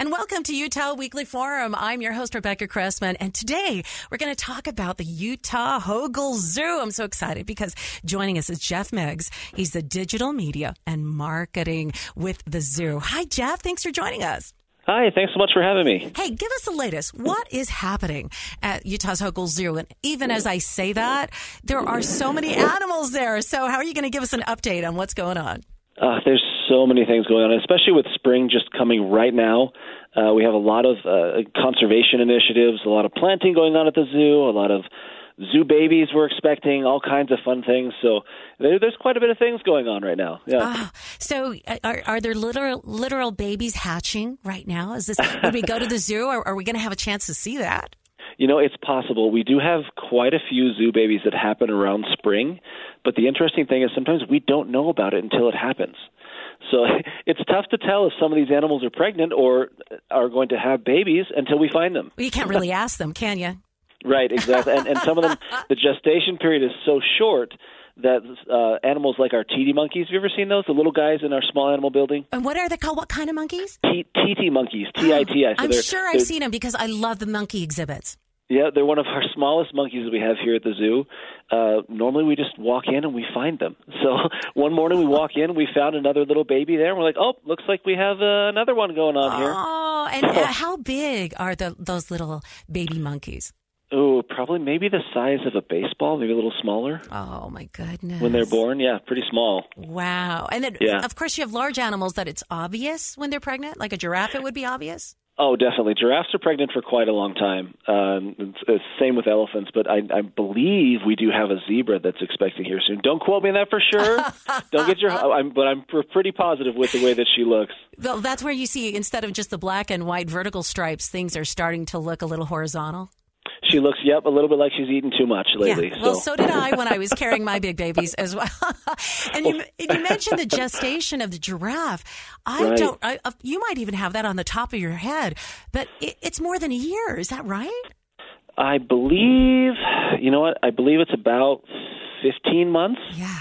And welcome to Utah Weekly Forum. I'm your host, Rebecca Cressman. And today we're going to talk about the Utah Hogle Zoo. I'm so excited because joining us is Jeff Meggs. He's the digital media and marketing with the zoo. Hi, Jeff. Thanks for joining us. Hi, thanks so much for having me. Hey, give us the latest. What is happening at Utah's Hogle Zoo? And even as I say that, there are so many animals there. So, how are you going to give us an update on what's going on? Uh, there's so many things going on, especially with spring just coming right now. Uh, we have a lot of uh, conservation initiatives, a lot of planting going on at the zoo, a lot of zoo babies we're expecting, all kinds of fun things. So there, there's quite a bit of things going on right now. Yeah. Ah, so uh, are, are there literal literal babies hatching right now? Is this would we go to the zoo, or are we going to have a chance to see that? You know, it's possible. We do have quite a few zoo babies that happen around spring, but the interesting thing is sometimes we don't know about it until it happens. So it's tough to tell if some of these animals are pregnant or are going to have babies until we find them. Well, you can't really ask them, can you? Right, exactly. and, and some of them, the gestation period is so short that uh, animals like our titi monkeys. Have you ever seen those? The little guys in our small animal building. And what are they called? What kind of monkeys? Titi monkeys. T I T I. I'm sure I've seen them because I love the monkey exhibits. Yeah, they're one of our smallest monkeys that we have here at the zoo. Uh, normally, we just walk in and we find them. So one morning we walk in, we found another little baby there, and we're like, "Oh, looks like we have uh, another one going on here." Oh, and uh, how big are the those little baby monkeys? Oh, probably maybe the size of a baseball, maybe a little smaller. Oh my goodness! When they're born, yeah, pretty small. Wow, and then Yeah. of course you have large animals that it's obvious when they're pregnant, like a giraffe. It would be obvious. Oh, definitely. Giraffes are pregnant for quite a long time. Um, it's, it's same with elephants, but I, I believe we do have a zebra that's expecting here soon. Don't quote me on that for sure. Don't get your. I'm, but I'm pr- pretty positive with the way that she looks. Well, that's where you see instead of just the black and white vertical stripes, things are starting to look a little horizontal. She looks, yep, a little bit like she's eaten too much lately. Yeah. Well, so did I when I was carrying my big babies as well. and you, and you mentioned the gestation of the giraffe. I Right. don't. I, uh, you might even have that on the top of your head, but it, it's more than a year. Is that right? I believe, you know what? I believe it's about 15 months. Yeah.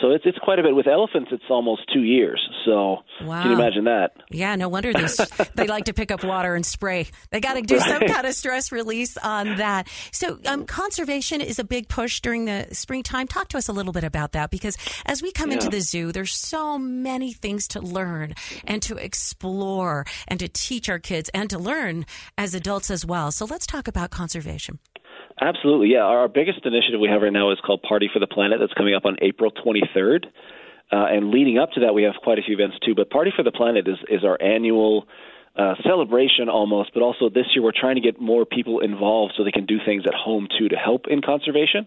So it's it's quite a bit. With elephants, it's almost two years. So Wow. can you imagine that? Yeah, no wonder they they like to pick up water and spray. They got to do some kind of stress release on that. So, um, conservation is a big push during the springtime. Talk to us a little bit about that because as we come into the zoo, there's so many things to learn and to explore and to teach our kids and to learn as adults as well. So, let's talk about conservation. Absolutely, yeah. Our biggest initiative we have right now is called Party for the Planet. That's coming up on April 23rd, uh, and leading up to that, we have quite a few events too. But Party for the Planet is is our annual uh, celebration almost, but also this year we're trying to get more people involved so they can do things at home too to help in conservation.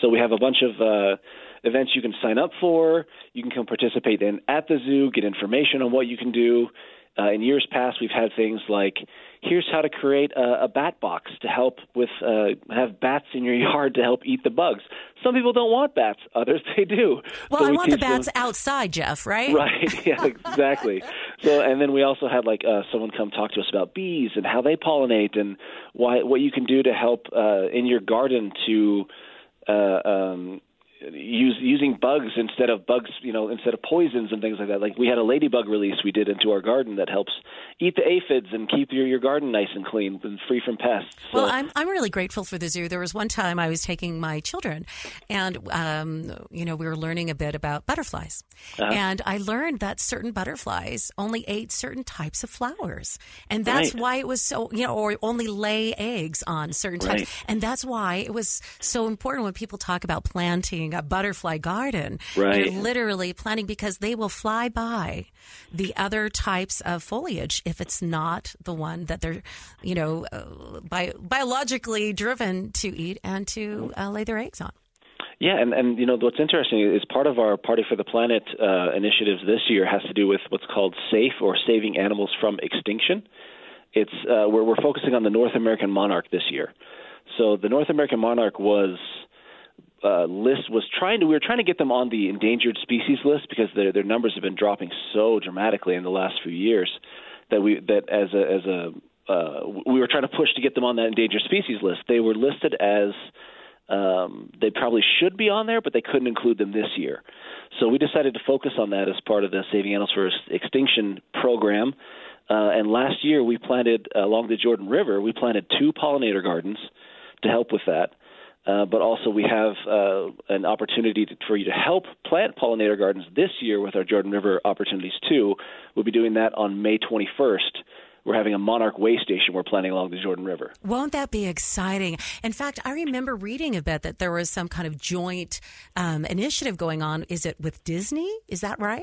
So we have a bunch of uh, events you can sign up for. You can come participate in at the zoo, get information on what you can do. Uh, in years past, we've had things like here's how to create a, a bat box to help with uh, have bats in your yard to help eat the bugs. Some people don't want bats, others they do. Well, So I we want the teach them- bats outside, Jeff, right? Right. Yeah. Exactly. so, and then we also had like uh, someone come talk to us about bees and how they pollinate and why what you can do to help uh, in your garden to uh, um, use using bugs instead of bugs, you know, instead of poisons and things like that. Like we had a ladybug release we did into our garden that helps eat the aphids and keep your your garden nice and clean and free from pests. Well, I'm I'm really grateful for the zoo. There was one time I was taking my children, and um, you know we were learning a bit about butterflies, Uh-huh. and I learned that certain butterflies only ate certain types of flowers, and that's Right. why it was so you know, or only lay eggs on certain types, Right. and that's why it was so important when people talk about planting a butterfly garden. Right. You're literally planting because they will fly by the other types of foliage if it's not the one that they're, you know, uh, bi- biologically driven to eat and to uh, lay their eggs on. Yeah, and and you know what's interesting is part of our Party for the Planet uh, initiatives this year has to do with what's called safe or saving animals from extinction. It's uh, we're we're focusing on the North American monarch this year. So the North American monarch was uh, list was trying to we were trying to get them on the endangered species list because their their numbers have been dropping so dramatically in the last few years that we that as a as a uh, we were trying to push to get them on that endangered species list. They were listed as um, they probably should be on there, but they couldn't include them this year. So we decided to focus on that as part of the Saving Animals for Extinction program. Uh, and last year we planted along the Jordan River. We planted two pollinator gardens to help with that. Uh, but also, we have uh, an opportunity to, for you to help plant pollinator gardens this year with our Jordan River opportunities too. We'll be doing that on May 21st we're having a monarch way station we're planning along the Jordan River. Won't that be exciting? In fact, I remember reading a bit that there was some kind of joint um, initiative going on. Is it with Disney? Is that right?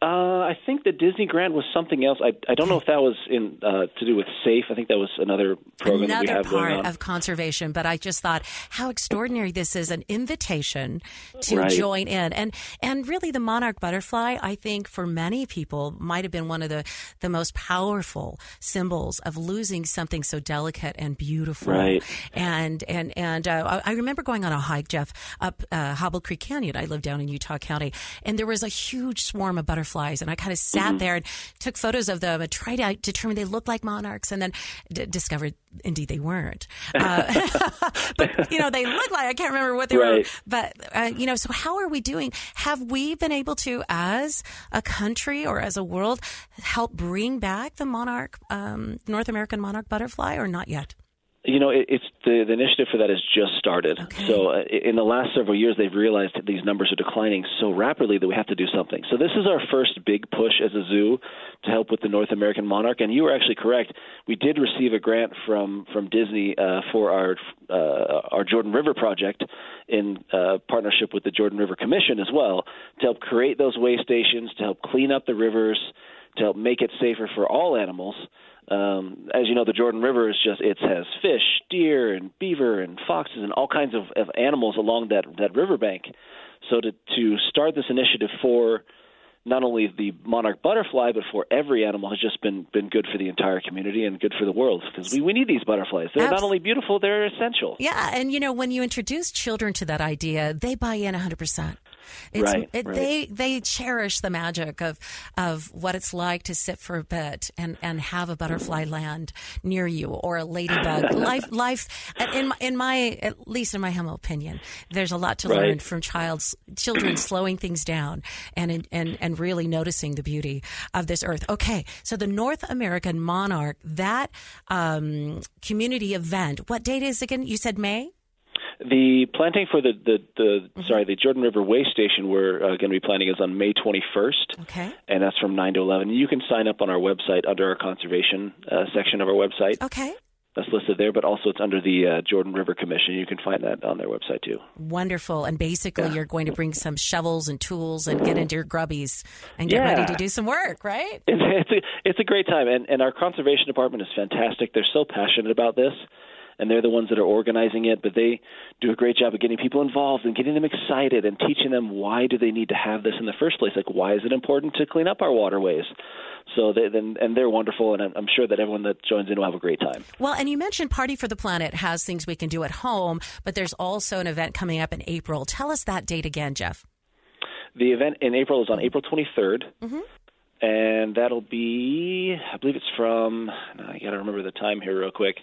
Uh, I think the Disney grant was something else. I I don't know if that was in uh, to do with SAFE. I think that was another program another that we have part going on. of conservation. But I just thought how extraordinary this is an invitation to Right. join in, and and really the monarch butterfly. I think for many people might have been one of the the most powerful symbols of losing something so delicate and beautiful. Right. And and and uh, I I remember going on a hike, Jeff, up uh, Hobble Creek Canyon. I live down in Utah County, and there was a huge swarm of butterflies, and I kind of sat Mm-hmm. there and took photos of them and tried to determine they looked like monarchs, and then d- discovered indeed they weren't. Uh, but you know, they look like I can't remember what they were. But uh, you know, so how are we doing? Have we been able to, as a country or as a world, help bring back the monarch, um, North American monarch butterfly, or not yet? You know, it, it's the, the initiative for that has just started. So, uh, in the last several years, they've realized that these numbers are declining so rapidly that we have to do something. So, this is our first big push as a zoo to help with the North American monarch. And you were actually correct. We did receive a grant from from Disney uh, for our uh, our Jordan River project in uh, partnership with the Jordan River Commission as well to help create those way stations, to help clean up the rivers, to help make it safer for all animals. Um, as you know, the Jordan River is just it has fish, deer, and beaver, and foxes, and all kinds of, of animals along that that riverbank. So to to start this initiative for not only the monarch butterfly, but for every animal has just been been good for the entire community and good for the world because we, we need these butterflies. They're Abs- not only beautiful, they're essential. Yeah, and you know, when you introduce children to that idea, they buy in 100%. It's, Right, it, right. They they cherish the magic of of what it's like to sit for a bit and, and have a butterfly land near you or a ladybug. life life in my, in my at least in my humble opinion, there's a lot to Right. learn from child's children slowing things down and and and really noticing the beauty of this earth. Okay, so the North American monarch that um, community event. What date is it again? You said May. The planting for the the, the sorry the Jordan River Way Station we're uh, going to be planting is on May 21st. Okay. and that's from 9 to 11. You can sign up on our website under our conservation uh, section of our website. Okay. That's listed there, but also it's under the uh, Jordan River Commission. You can find that on their website too. Wonderful. And basically, you're going to bring some shovels and tools and get into your grubbies and get Yeah. ready to do some work, right? It's, it's a it's a great time, and and our conservation department is fantastic. They're so passionate about this, and they're the ones that are organizing it. But they do a great job of getting people involved and getting them excited and teaching them why do they need to have this in the first place. Like why is it important to clean up our waterways? So they then and they're wonderful, and I'm, I'm sure that everyone that joins in will have a great time. Well, and you mentioned Party for the Planet has things we can do at home, but there's also an event coming up in April. Tell us that date again, Jeff. The event in April is on April 23rd, mm-hmm. and that'll be, I believe it's from. I got to remember the time here real quick.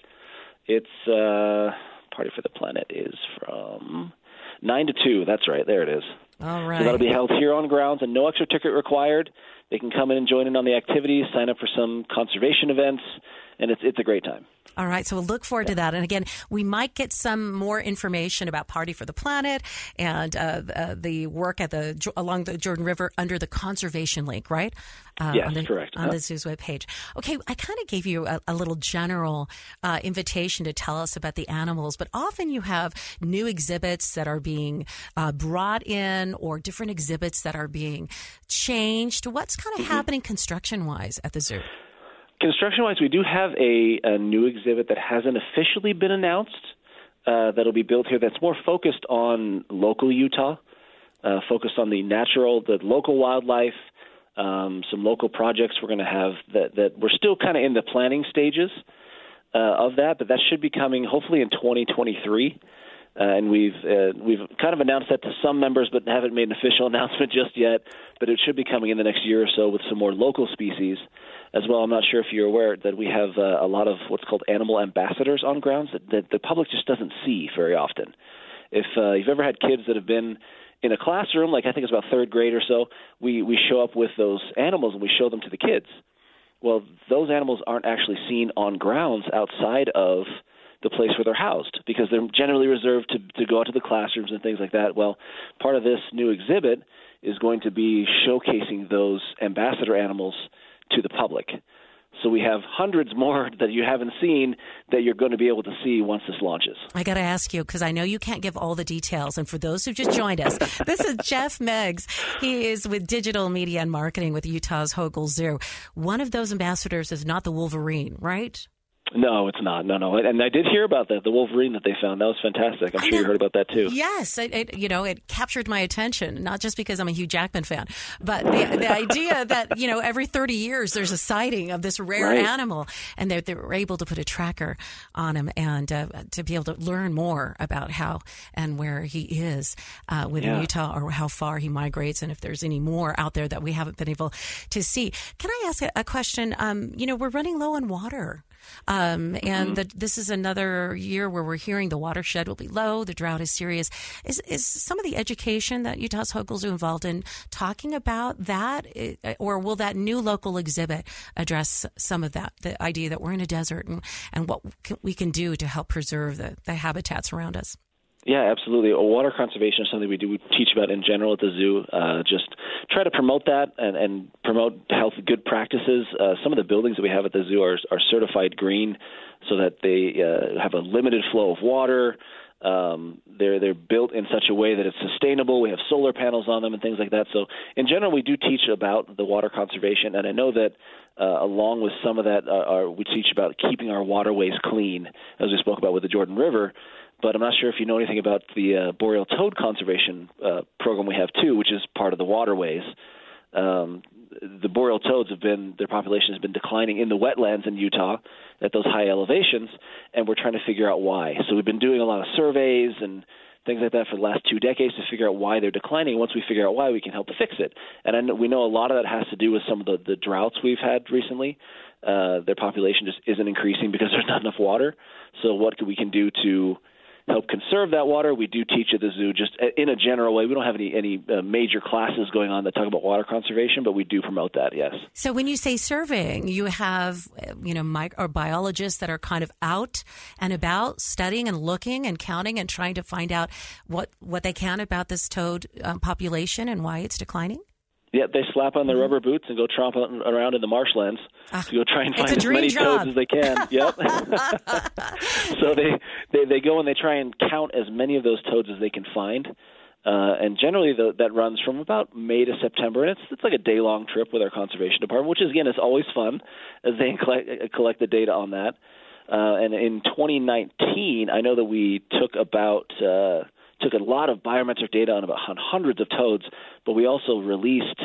It's uh, Party for the Planet is from nine to two. That's right, there it is. All right. So that'll be held here on grounds, and no extra ticket required. They can come in and join in on the activities, sign up for some conservation events, and it's it's a great time. All right, so we'll look forward to that. And again, we might get some more information about Party for the Planet and uh, uh, the work at the along the Jordan River under the conservation link, right? Uh, Yes, on the, correct. On Uh-huh. the zoo's webpage. Okay, I kind of gave you a, a little general uh, invitation to tell us about the animals, but often you have new exhibits that are being uh, brought in or different exhibits that are being changed. What's kind of Mm-hmm. happening construction wise at the zoo? Construction wise, we do have a, a new exhibit that hasn't officially been announced uh, that'll be built here that's more focused on local Utah, uh, focused on the natural, the local wildlife, um, some local projects we're going to have that that we're still kind of in the planning stages uh, of that, but that should be coming hopefully in 2023. Uh, and we've uh, we've kind of announced that to some members, but haven't made an official announcement just yet. But it should be coming in the next year or so with some more local species as well. I'm not sure if you're aware that we have uh, a lot of what's called animal ambassadors on grounds that, that the public just doesn't see very often. If uh, you've ever had kids that have been in a classroom, like I think it's about third grade or so, we we show up with those animals and we show them to the kids. Well, those animals aren't actually seen on grounds outside of the place where they're housed because they're generally reserved to to go out to the classrooms and things like that. Well, part of this new exhibit is going to be showcasing those ambassador animals to the public. So we have hundreds more that you haven't seen that you're going to be able to see once this launches. I got to ask you because I know you can't give all the details. And for those who just joined us, this is Jeff Meggs. He is with digital media and marketing with Utah's Hogle Zoo. One of those ambassadors is not the Wolverine, right? No, it's not. No, no. And I did hear about that, the Wolverine that they found. That was fantastic. I'm sure you heard about that too. Yes, it, it, you know it captured my attention, not just because I'm a Hugh Jackman fan, but the, the idea that you know every 30 years there's a sighting of this rare right. animal, and they, they were able to put a tracker on him and uh, to be able to learn more about how and where he is uh, within Yeah. Utah or how far he migrates, and if there's any more out there that we haven't been able to see. Can I ask a, a question? Um, you know, we're running low on water. Um, and that this is another year where we're hearing the watershed will be low, the drought is serious. Is, is some of the education that Utah's Zoo involved in talking about that, eh, or will that new local exhibit address some of that? The idea that we're in a desert and, and what can, we can do to help preserve the, the habitats around us. Yeah, absolutely. Well, Water conservation is something we do we teach about in general at the zoo. Uh, just try to promote that and, and promote health good practices. Uh, some of the buildings that we have at the zoo are, are certified green, so that they uh, have a limited flow of water. Um, they're they're built in such a way that it's sustainable. We have solar panels on them and things like that. So in general, we do teach about the water conservation, and I know that uh, along with some of that, uh, our, we teach about keeping our waterways clean, as we spoke about with the Jordan River but I'm not sure if you know anything about the uh, boreal toad conservation uh, program we have too, which is part of the waterways. Um, the boreal toads have been their population has been declining in the wetlands in Utah at those high elevations, and we're trying to figure out why. So we've been doing a lot of surveys and things like that for the last two decades to figure out why they're declining. Once we figure out why, we can help fix it. And I know, we know a lot of that has to do with some of the, the droughts we've had recently. Uh, their population just isn't increasing because there's not enough water. So what we can do to help conserve that water. We do teach at the zoo just in a general way. We don't have any any uh, major classes going on that talk about water conservation, but we do promote that. Yes. So when you say surveying, you have uh, you know mic- or biologists that are kind of out and about studying and looking and counting and trying to find out what what they can about this toad um, population and why it's declining. Yeah, they slap on their rubber boots and go tromp around in the marshlands to go try and find as many job. toads as they can. yep. so they, they they go and they try and count as many of those toads as they can find. Uh, and generally, the, that runs from about May to September, and it's it's like a day long trip with our conservation department, which is again is always fun as they collect, collect the data on that. Uh, and in 2019, I know that we took about uh, took a lot of biometric data on about on hundreds of toads, but we also released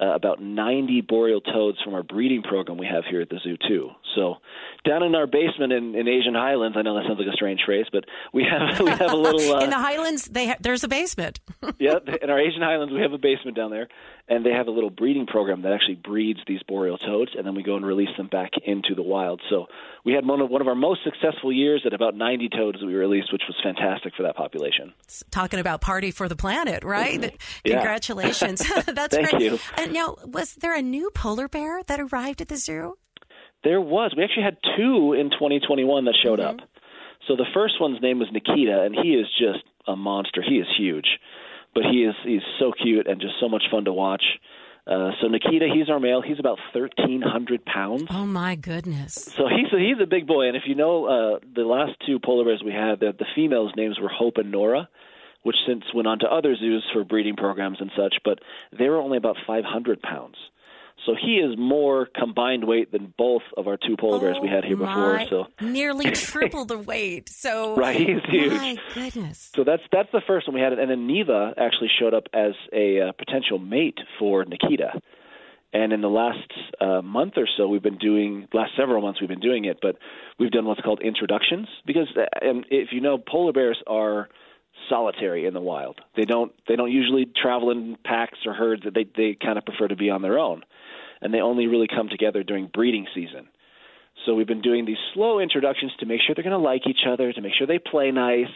uh, about 90 boreal toads from our breeding program we have here at the zoo too. So down in our basement in, in Asian Highlands, I know that sounds like a strange phrase, but we have we have a little uh, in the Highlands, they ha- there's a basement. yeah, in our Asian Highlands, we have a basement down there, and they have a little breeding program that actually breeds these boreal toads, and then we go and release them back into the wild. So we had one of one of our most successful years at about 90 toads that we released, which was fantastic for that population. Talking about party for the planet, right? Yeah. Congratulations, that's Thank great. you. And now, was there a new polar bear that arrived at the zoo? There was. We actually had two in 2021 that showed Mm-hmm. up. So the first one's name was Nikita, and he is just a monster. He is huge, but he is he's so cute and just so much fun to watch. Uh, so Nikita, he's our male. He's about 1,300 pounds. Oh my goodness! So he's a, he's a big boy, and if you know uh, the last two polar bears we had, the, the females' names were Hope and Nora, which since went on to other zoos for breeding programs and such, but they were only about 500 pounds. So he is more combined weight than both of our two polar bears we had here Oh, before. So nearly triple the weight. So Right, he's huge. My goodness. so that's that's the first one we had, and then Neva actually showed up as a uh, potential mate for Nikita. And in the last uh, month or so, we've been doing last several months we've been doing it, but we've done what's called introductions because, uh, and if you know, polar bears are solitary in the wild. They don't they don't usually travel in packs or herds. They they kind of prefer to be on their own, and they only really come together during breeding season. So we've been doing these slow introductions to make sure they're going to like each other, to make sure they play nice.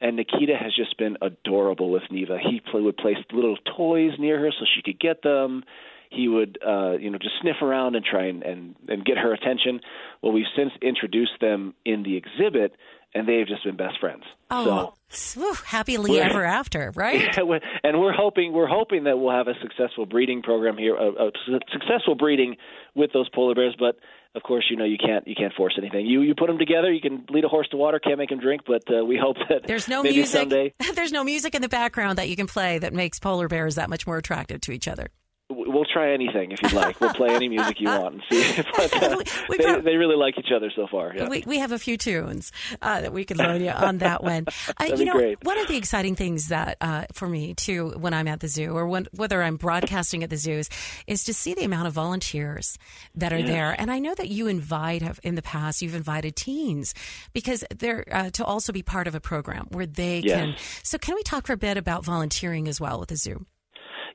And Nikita has just been adorable with Neva. He play, would place little toys near her so she could get them. He would, uh, you know, just sniff around and try and, and and get her attention. Well, we've since introduced them in the exhibit, and they've just been best friends. Oh, so, happily ever after, right? and we're hoping we're hoping that we'll have a successful breeding program here, a, a successful breeding with those polar bears. But of course, you know you can't you can't force anything. You you put them together. You can lead a horse to water, can't make him drink. But uh, we hope that there's no maybe music. Someday, there's no music in the background that you can play that makes polar bears that much more attractive to each other we'll try anything if you'd like. We'll play any music you want and see. But, uh, we, they, they, really like each other so far. Yeah. We, we have a few tunes uh, that we could learn you on that one. Uh, you know, great. one of the exciting things that uh, for me too, when I'm at the zoo or when, whether I'm broadcasting at the zoos, is to see the amount of volunteers that are yes. there. And I know that you invite have in the past you've invited teens because they're uh, to also be part of a program where they yes. can. So can we talk for a bit about volunteering as well with the zoo?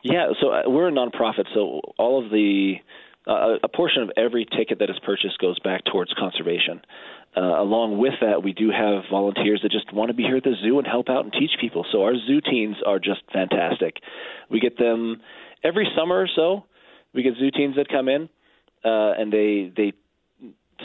Yeah, so uh, we're a nonprofit, so all of the uh, a portion of every ticket that is purchased goes back towards conservation. Uh, along with that, we do have volunteers that just want to be here at the zoo and help out and teach people. So our zoo teens are just fantastic. We get them every summer or so. We get zoo teens that come in, uh, and they they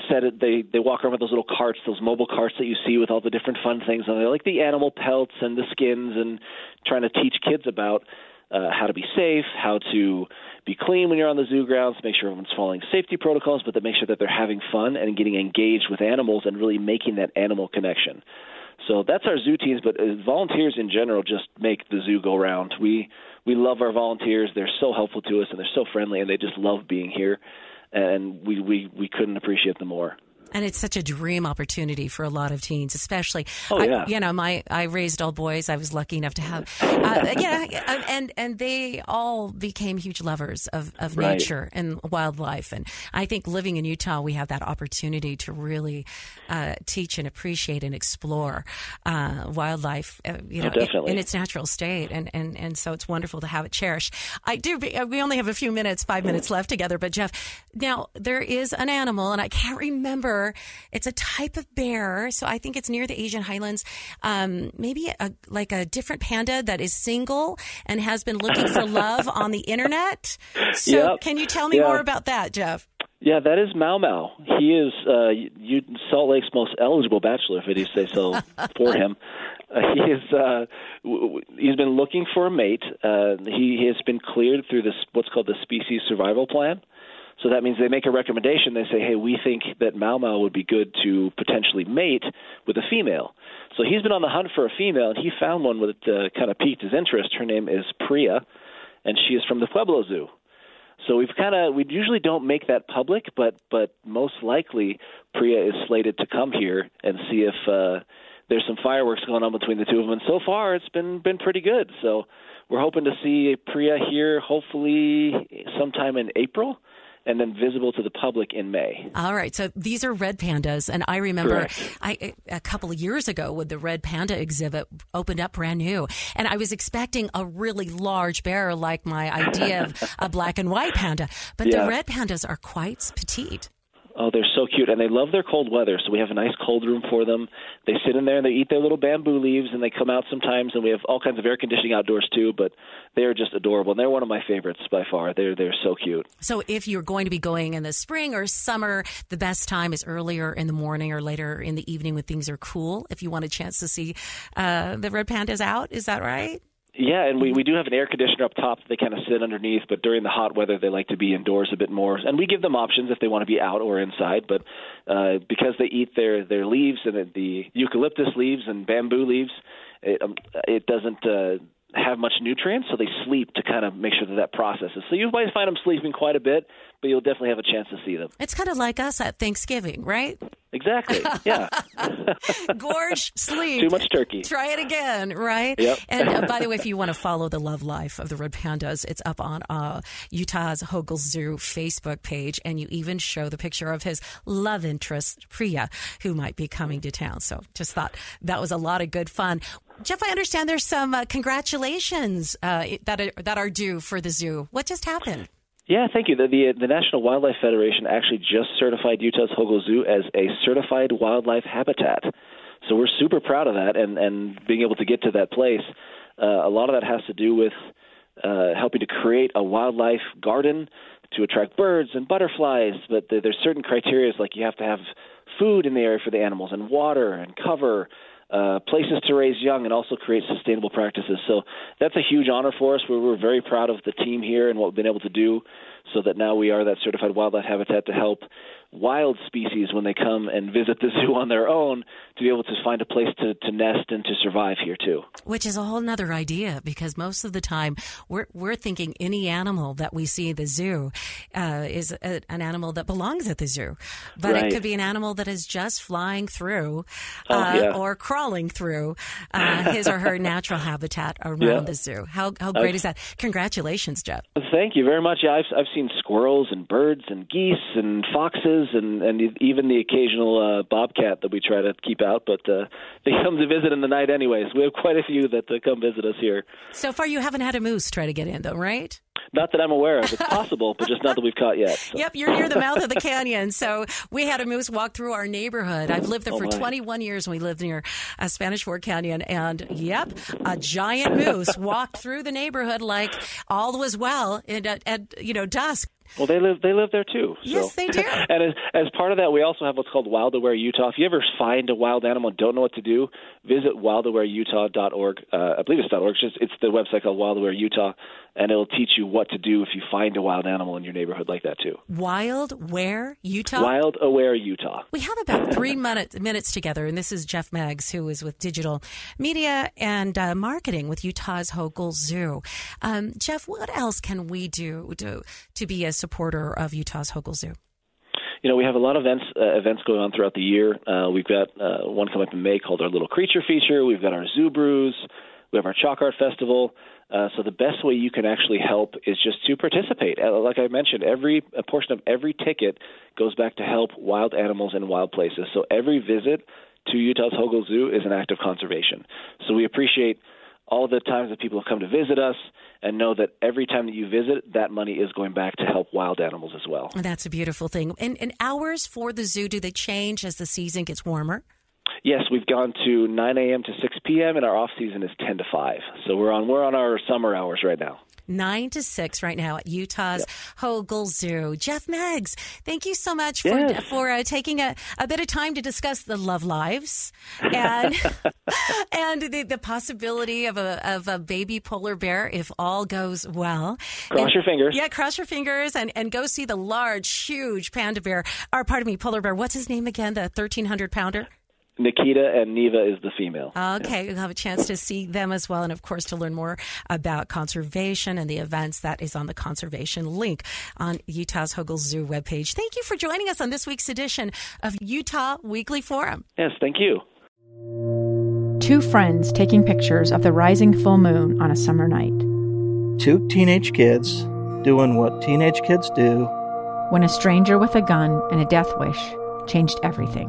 set it. They they walk around with those little carts, those mobile carts that you see with all the different fun things on there, like the animal pelts and the skins, and trying to teach kids about uh, how to be safe, how to be clean when you're on the zoo grounds, make sure everyone's following safety protocols, but to make sure that they're having fun and getting engaged with animals and really making that animal connection. So that's our zoo teams, but uh, volunteers in general just make the zoo go round. We we love our volunteers; they're so helpful to us and they're so friendly, and they just love being here, and we we we couldn't appreciate them more. And it's such a dream opportunity for a lot of teens, especially. Oh, yeah. I, you know, my I raised all boys. I was lucky enough to have, uh, yeah, and and they all became huge lovers of of right. nature and wildlife. And I think living in Utah, we have that opportunity to really uh, teach and appreciate and explore uh, wildlife, uh, you know, oh, in, in, its natural state. And, and and so it's wonderful to have it cherished. I do. Uh, we only have a few minutes, five minutes left together. But Jeff, now there is an animal, and I can't remember it's a type of bear, so I think it's near the Asian Highlands. Um, maybe a, like a different panda that is single and has been looking for love on the internet. So, yep. can you tell me yeah. more about that, Jeff? Yeah, that is Mau Mau. He is uh, Salt Lake's most eligible bachelor, if I do say so for him. Uh, he is uh, w- he's been looking for a mate. Uh, he, he has been cleared through this what's called the species survival plan. So that means they make a recommendation. They say, hey, we think that Mau Mau would be good to potentially mate with a female. So he's been on the hunt for a female, and he found one that uh, kind of piqued his interest. Her name is Priya, and she is from the Pueblo Zoo. So we've kind of we usually don't make that public, but but most likely Priya is slated to come here and see if uh, there's some fireworks going on between the two of them. And so far, it's been been pretty good. So we're hoping to see Priya here, hopefully sometime in April and then visible to the public in May. All right. So these are red pandas. And I remember Correct. I, a couple of years ago when the red panda exhibit opened up brand new. And I was expecting a really large bear like my idea of a black and white panda. But Yeah. the red pandas are quite petite. Oh, they're so cute, and they love their cold weather. So we have a nice cold room for them. They sit in there and they eat their little bamboo leaves, and they come out sometimes. And we have all kinds of air conditioning outdoors too. But they are just adorable, and they're one of my favorites by far. They're they're so cute. So if you're going to be going in the spring or summer, the best time is earlier in the morning or later in the evening when things are cool. If you want a chance to see uh, the red pandas out, is that right? Yeah, and we, we do have an air conditioner up top that they kind of sit underneath, but during the hot weather, they like to be indoors a bit more. And we give them options if they want to be out or inside, but uh, because they eat their, their leaves and the eucalyptus leaves and bamboo leaves, it, um, it doesn't uh, have much nutrients, so they sleep to kind of make sure that that processes. So you might find them sleeping quite a bit, but you'll definitely have a chance to see them. It's kind of like us at Thanksgiving, right? Exactly. Yeah. Gorge, sleep. Too much turkey. Try it again, right? Yep. and uh, by the way, if you want to follow the love life of the red pandas, it's up on uh, Utah's Hogle Zoo Facebook page, and you even show the picture of his love interest Priya, who might be coming to town. So, just thought that was a lot of good fun. Jeff, I understand there's some uh, congratulations uh, that are, that are due for the zoo. What just happened? Yeah, thank you. The, the, the National Wildlife Federation actually just certified Utah's Hogle Zoo as a certified wildlife habitat. So we're super proud of that, and and being able to get to that place. Uh, a lot of that has to do with uh, helping to create a wildlife garden to attract birds and butterflies. But there's certain criteria, like you have to have food in the area for the animals, and water and cover uh, places to raise young and also create sustainable practices. So that's a huge honor for us. We're, we're very proud of the team here and what we've been able to do so that now we are that certified wildlife habitat to help wild species when they come and visit the zoo on their own to be able to find a place to, to nest and to survive here too. Which is a whole nother idea because most of the time we're, we're thinking any animal that we see at the zoo uh, is a, an animal that belongs at the zoo. But Right. it could be an animal that is just flying through Oh, uh, yeah. or crawling through uh, his or her natural habitat around Yeah. the zoo. How, how great is that? Congratulations, Jeff. Thank you very much. Yeah, I've I've seen squirrels and birds and geese and foxes and and even the occasional uh, bobcat that we try to keep out, but uh, they come to visit in the night anyways. We have quite a few that uh, come visit us here. So far, you haven't had a moose try to get in, though, right? Not that I'm aware of. It's possible, but just not that we've caught yet. so. Yep, you're near the mouth of the canyon. So we had a moose walk through our neighborhood. I've lived there Oh, for my. 21 years and we lived near uh, Spanish Fork Canyon. And yep, a giant moose walked through the neighborhood like all was well at, at, at you know, dusk. Well, they live they live there too. So. Yes, they do. and as, as part of that, we also have what's called Wild Aware Utah. If you ever find a wild animal and don't know what to do, visit wildawareutah.org. Uh, I believe it's .org. It's, just, it's the website called Wild Aware Utah, and it'll teach you what to do if you find a wild animal in your neighborhood like that too. Wild, where? Utah? Wild Aware Utah. We have about three minutes, minutes together, and this is Jeff Meggs, who is with digital media and uh, marketing with Utah's Hogle Zoo. Um, Jeff, what else can we do to, to be a supporter of Utah's Hogle Zoo? you know, we have a lot of events uh, events going on throughout the year. Uh, we've got uh, one coming up in May called our Little Creature Feature. We've got our Zoo Brews. We have our Chalk Art Festival. Uh, so the best way you can actually help is just to participate. Uh, like I mentioned, every a portion of every ticket goes back to help wild animals in wild places. So every visit to Utah's Hogle Zoo is an act of conservation. So we appreciate all the times that people have come to visit us and know that every time that you visit, that money is going back to help wild animals as well. That's a beautiful thing. And, and hours for the zoo, do they change as the season gets warmer? Yes, we've gone to 9 a.m. to 6 p.m. and our off season is 10 to 5. So we're on we're on our summer hours right now. Nine to six right now at Utah's Hogle Zoo. Jeff Meggs, thank you so much for Yes. for uh, taking a, a bit of time to discuss the love lives and and the, the possibility of a of a baby polar bear if all goes well. Cross And- your fingers. Yeah, cross your fingers and, and go see the large, huge panda bear. Or pardon me, polar bear. What's his name again? The thirteen hundred pounder. Nikita and Neva is the female. Ah, okay, you'll have a chance to see them as well, and of course to learn more about conservation and the events that is on the conservation link on Utah's Hogle Zoo webpage. Thank you for joining us on this week's edition of Utah Weekly Forum. Yes, thank you. Two friends taking pictures of the rising full moon on a summer night. two teenage kids doing what teenage kids do. When a stranger with a gun and a death wish changed everything.